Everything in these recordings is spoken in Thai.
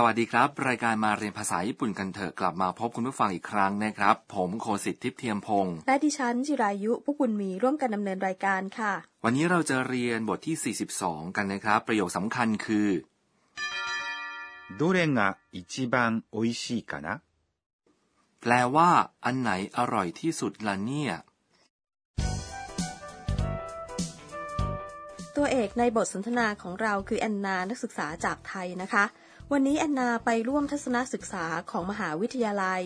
สวัสดีครับ รายการมาเรียนภาษาญี่ปุ่นกันเถอะกลับมาพบคุณผู้ฟังอีกครั้งนะครับ ผมโคสิทธิ์ทิพย์เทียมพงศ์และดิฉันจิรายุผู้บุญมีร่วมกันดำเนินรายการค่ะ วันนี้เราจะเรียนบทที่ 42 กันนะครับ ประโยคสำคัญคือどれが一番おいしいかなแปลว่า อันไหนอร่อยที่สุดล่ะเนี่ย ตัวเอกในบทสนทนาของเราคือแอนนานักศึกษาจากไทยนะคะ วันนี้แอนนาไปร่วมทัศนศึกษาของมหาวิทยาลัย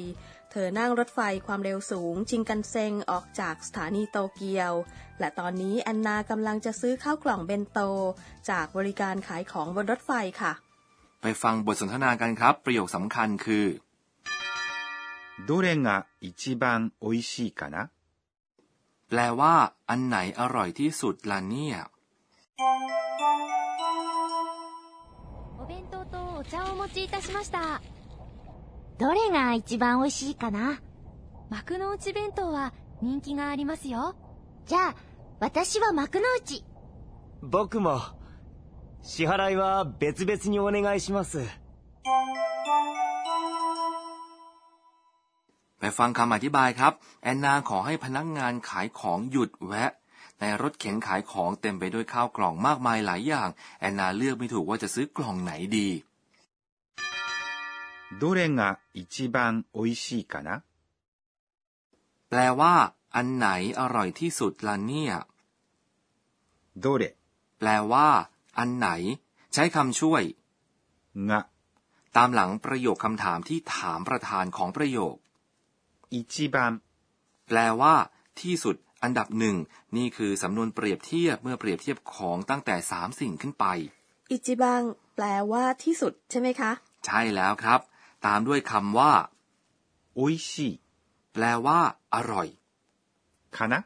เธอนั่งรถไฟความเร็วสูงจิงกันเซงออกจากสถานีโตเกียว และตอนนี้แอนนากำลังจะซื้อข้าวกล่องเบนโต จากบริการขายของบนรถไฟค่ะ ไปฟังบทสนทนากันครับ ประโยคสำคัญคือ どれが一番おいしいかな แปลว่า อันไหนอร่อยที่สุดล่ะเนี่ย お茶をお持ちいたしましたどれが一番美味しいかな幕の内弁当は人気がありますよじゃあ、私は幕の内。僕も支払いは別々にお願いします ไปฟังคำอธิบายครับ แอนนาขอให้พนักงานขายของหยุดแวะ ในรถเข็นขายของเต็มไปด้วยข้าวกล่องมากมายหลายอย่าง แอนนาเลือกไม่ถูกว่าจะซื้อกล่องไหนดี どれが一番おいしいかな แปลว่า อันไหนอร่อยที่สุดล่ะเนี่ย どれ แปลว่า อันไหน ใช้คำช่วย が ตามหลังประโยคคำถามที่ถามประธานของประโยค 一番 แปลว่า ที่สุด อันดับหนึ่ง นี่คือสำนวนเปรียบเทียบเมื่อเปรียบเทียบของตั้งแต่สามสิ่งขึ้นไป อิจิบัง แปลว่าที่สุดใช่ไหมคะ ใช่แล้วครับ ตามด้วยคำว่าโอิชิแปลว่า อร่อยคานะ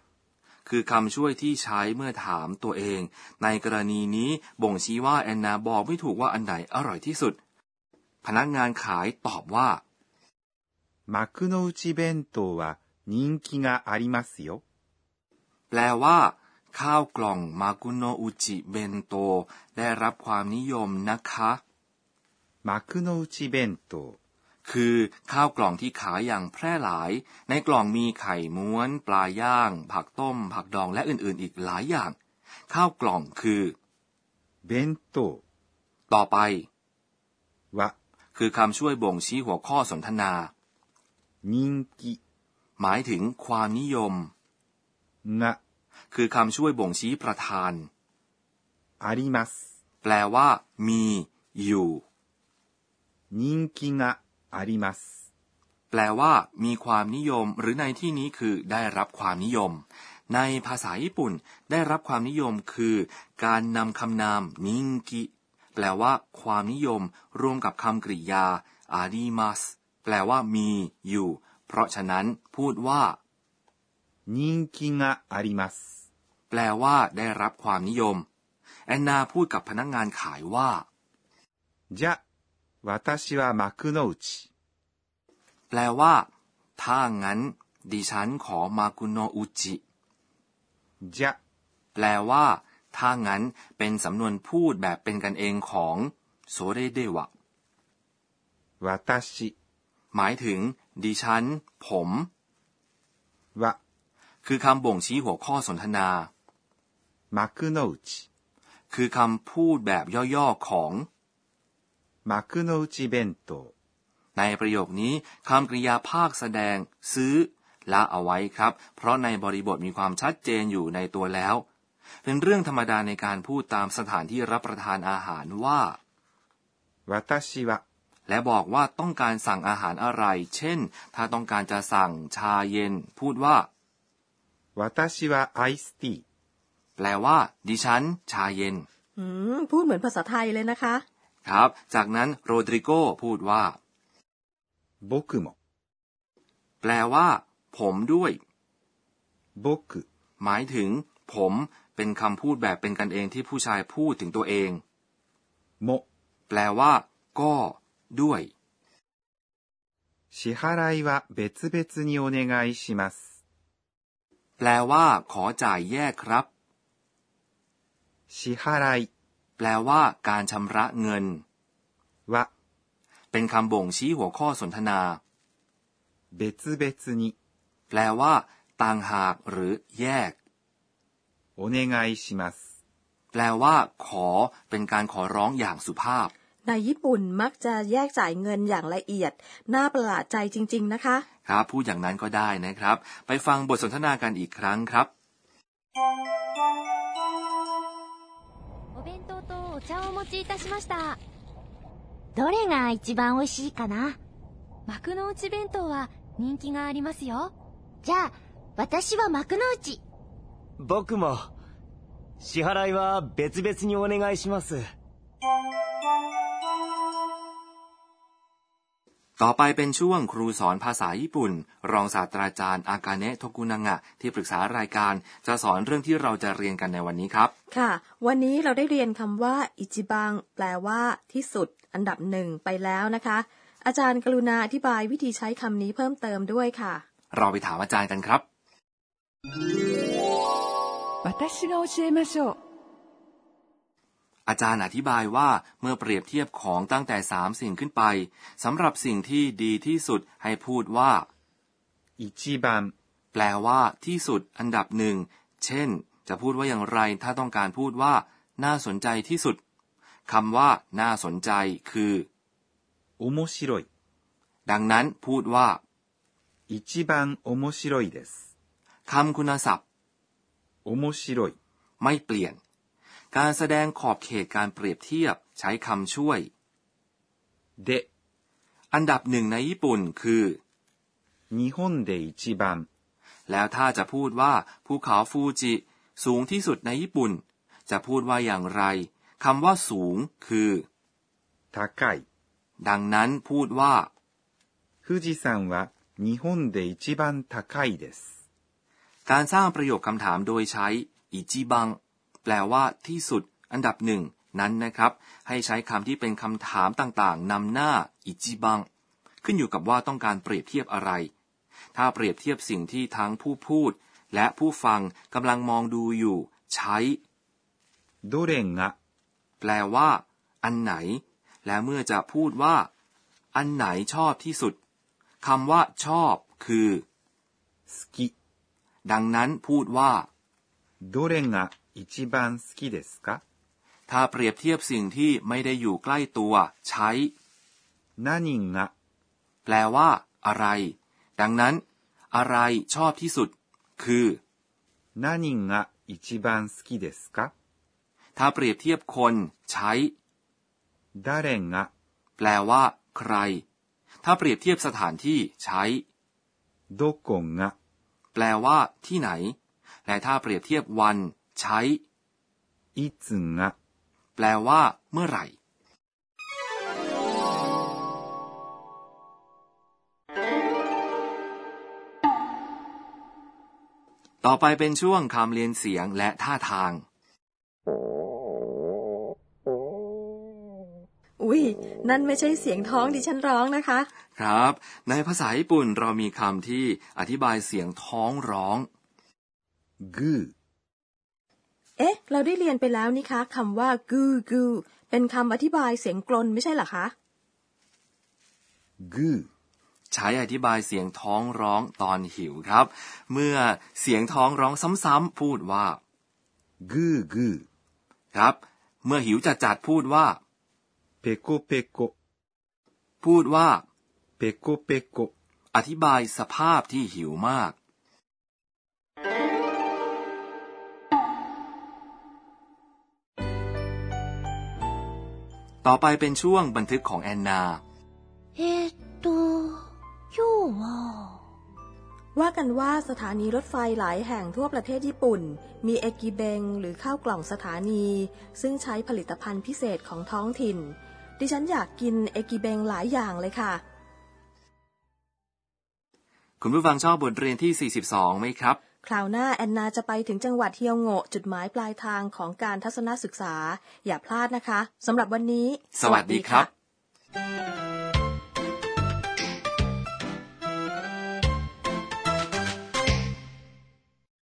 คือคำช่วยที่ใช้เมื่อถามตัวเอง ในกรณีนี้บ่งชี้ว่าแอนนาบอกไม่ถูกว่าอันไหนอร่อยที่สุด พนักงานขายตอบว่ามักโนจิเบนโตะนิงกิงะอาริมัสโยแปลว่า ข้าวกล่องมากุโนอุจิเบนโตได้รับความนิยมนะคะมากุโนอุจิเบนโตะ คือข้าวกล่องที่ขายอย่างแพร่หลาย ในกล่องมีไข่ม้วน ปลาย่าง ผักต้ม ผักดองและอื่นๆ อีกหลายอย่าง ข้าวกล่องคือเบนโตต่อไปวะคือคำช่วยบ่งชี้หัวข้อสนทนานิงกิหมายถึงความนิยมนะคือคำช่วยบ่งชี้ประธานอาริมัสแปลว่า มี อยู่นิงกิงะ あります แปลว่า มีความนิยม หรือในที่นี้คือ ได้รับความนิยม ในภาษาญี่ปุ่น ได้รับความนิยมคือ การนำคำนามนิงกิ แปลว่า ความนิยม รวมกับคำกริยาอาริมัสแปลว่า มี อยู่ เพราะฉะนั้น พูดว่า 人気があります แปลว่า ได้รับความนิยม แอนนาพูดกับพนักงานขายว่า じゃ 私は幕の内 แปลว่า ถ้างั้น ดิฉันขอมากุโนอุจิ じゃ แปลว่า ถ้างั้น เป็นสำนวนพูดแบบเป็นกันเองของโซเรเดวะ 私 หมายถึง ดิฉัน ผม は คือคำบ่งชี้หัวข้อสนทนา 幕の内 คือคำพูดแบบย่อๆของ 幕の内弁当 ในประโยคนี้คำกริยาภาคแสดง ซื้อ ละเอาไว้ครับ เพราะในบริบทมีความชัดเจนอยู่ในตัวแล้ว เป็นเรื่องธรรมดาในการพูดตามสถานที่รับประทานอาหารว่า 私は และบอกว่าต้องการสั่งอาหารอะไร เช่น ถ้าต้องการจะสั่งชาเย็น พูดว่า 私はアイスティー แปลว่า ดิฉัน ชาเย็น อืม พูดเหมือนภาษาไทยเลยนะคะ ครับ จากนั้นโรดริโกพูดว่า 僕も แปลว่า ผมด้วย 僕 หมายถึง ผม เป็นคำพูดแบบเป็นกันเองที่ผู้ชายพูดถึงตัวเอง も แปลว่า ก็ ด้วย 支払いは別々にお願いします แปลว่า ขอจ่ายแยกครับ 支払い แปลว่า การชำระเงิน は เป็นคำบ่งชี้หัวข้อสนทนา 別々に แปลว่า ต่างหากหรือแยก お願いします。 แปลว่า ขอ เป็นการขอร้องอย่างสุภาพ ในญี่ปุ่นมักจะแยกจ่ายเงินอย่างละเอียด น่าประหลาดใจจริง ๆ นะคะ ครับ พูดอย่างนั้นก็ได้นะครับ ไปฟังบทสนทนากันอีกครั้งครับ 茶をお持ちいたしましたどれが一番美味しいかな？幕の内弁当は人気がありますよじゃあ、私は幕の内。僕も支払いは別々にお願いします。 ต่อไปเป็นช่วงครูสอนภาษาญี่ปุ่น รองศาสตราจารย์อากาเนะโทกุนางะที่ปรึกษารายการ จะสอนเรื่องที่เราจะเรียนกันในวันนี้ครับ ค่ะ วันนี้เราได้เรียนคำว่าอิจิบังแปลว่า ที่สุด อันดับหนึ่งไปแล้วนะคะ อาจารย์กรุณาอธิบายวิธีใช้คำนี้เพิ่มเติมด้วยค่ะ เราไปถามอาจารย์กันครับ 私が教えましょう。 อาจารย์อธิบายว่าเมื่อเปรียบเทียบของตั้งแต่สามสิ่งขึ้นไปสำหรับสิ่งที่ดีที่สุดให้พูดว่าอิจิบันแปลว่า ที่สุดอันดับหนึ่ง เช่น จะพูดว่าอย่างไรถ้าต้องการพูดว่า น่าสนใจที่สุดคำว่า น่าสนใจ คือโอโมชิโรยดังนั้นพูดว่าอิจิบันอโมชิโรยเดสคำคุณศัพท์โอโมชิโรยไม่เปลี่ยน การแสดงขอบเขตการเปรียบเทียบใช้คำช่วย เด อันดับหนึ่งในญี่ปุ่นคือนิฮอนเดจิบันแล้วถ้าจะพูดว่าภูเขาฟูจิสูงที่สุดในญี่ปุ่น จะพูดว่าอย่างไรคำว่าสูงคือทากายดังนั้นพูดว่าฟูจิซันว่านิฮนเดจิบันทากายเดสการสร้างประโยคคำถามโดยใช้อิจิบัง แปลว่า ที่สุด อันดับหนึ่งนั้นนะครับ ให้ใช้คำที่เป็นคำถามต่างๆนำหน้าอิจิบัง ขึ้นอยู่กับว่าต้องการเปรียบเทียบอะไร ถ้าเปรียบเทียบสิ่งที่ทั้งผู้พูด และผู้ฟังกำลังมองดูอยู่ ใช้ どれが แปลว่า อันไหน และเมื่อจะพูดว่า อันไหนชอบที่สุดคำว่า ชอบ คือ 好き。 ดังนั้นพูดว่า どれが 一番好きですか ถ้าเปรียบเทียบสิ่งที่ไม่ได้อยู่ใกล้ตัว ใช้ 何が แปลว่า อะไร ดังนั้น อะไรชอบที่สุด คือ 何が一番好きですか ถ้าเปรียบเทียบคน ใช้ 誰が แปลว่า ใคร ถ้าเปรียบเทียบสถานที่ใช้ どこが แปลว่า ที่ไหน และถ้าเปรียบเทียบวัน ใช้ いつが แปลว่า เมื่อไหร่ ต่อไปเป็นช่วงคำเรียนเสียงและท่าทาง อุ้ยนั่นไม่ใช่เสียงท้องดิฉันร้องนะคะ ครับ ในภาษาญี่ปุ่นเรามีคำที่อธิบายเสียงท้องร้อง グー เอ๊ะ เราได้เรียนไปแล้วนี่คะคำว่ากูกูเป็นคำอธิบายเสียงกลนไม่ใช่เหรอคะกูใช้อธิบายเสียงท้องร้องตอนหิวครับ เมื่อเสียงท้องร้องซ้ำๆพูดว่ากูกูครับ เมื่อหิวจัดๆพูดว่าเปโกเปโกพูดว่าเปโกเปโกอธิบายสภาพที่หิวมาก ต่อไปเป็นช่วงบันทึกของแอนนา เอตูยูวว่ากันว่าสถานีรถไฟหลายแห่งทั่วประเทศญี่ปุ่น มีเอกิเบงหรือข้าวกล่องสถานี ซึ่งใช้ผลิตภัณฑ์พิเศษของท้องถิ่น ดิฉันอยากกินเอกิเบงหลายอย่างเลยค่ะ คุณผู้ฟังชอบบทเรียนที่ 42 ไหมครับ คราวหน้าแอนนาจะไปถึงจังหวัดเฮียวโงะจุดหมายปลายทางของการทัศนศึกษา อย่าพลาดนะคะสำหรับวันนี้ สวัสดีครับ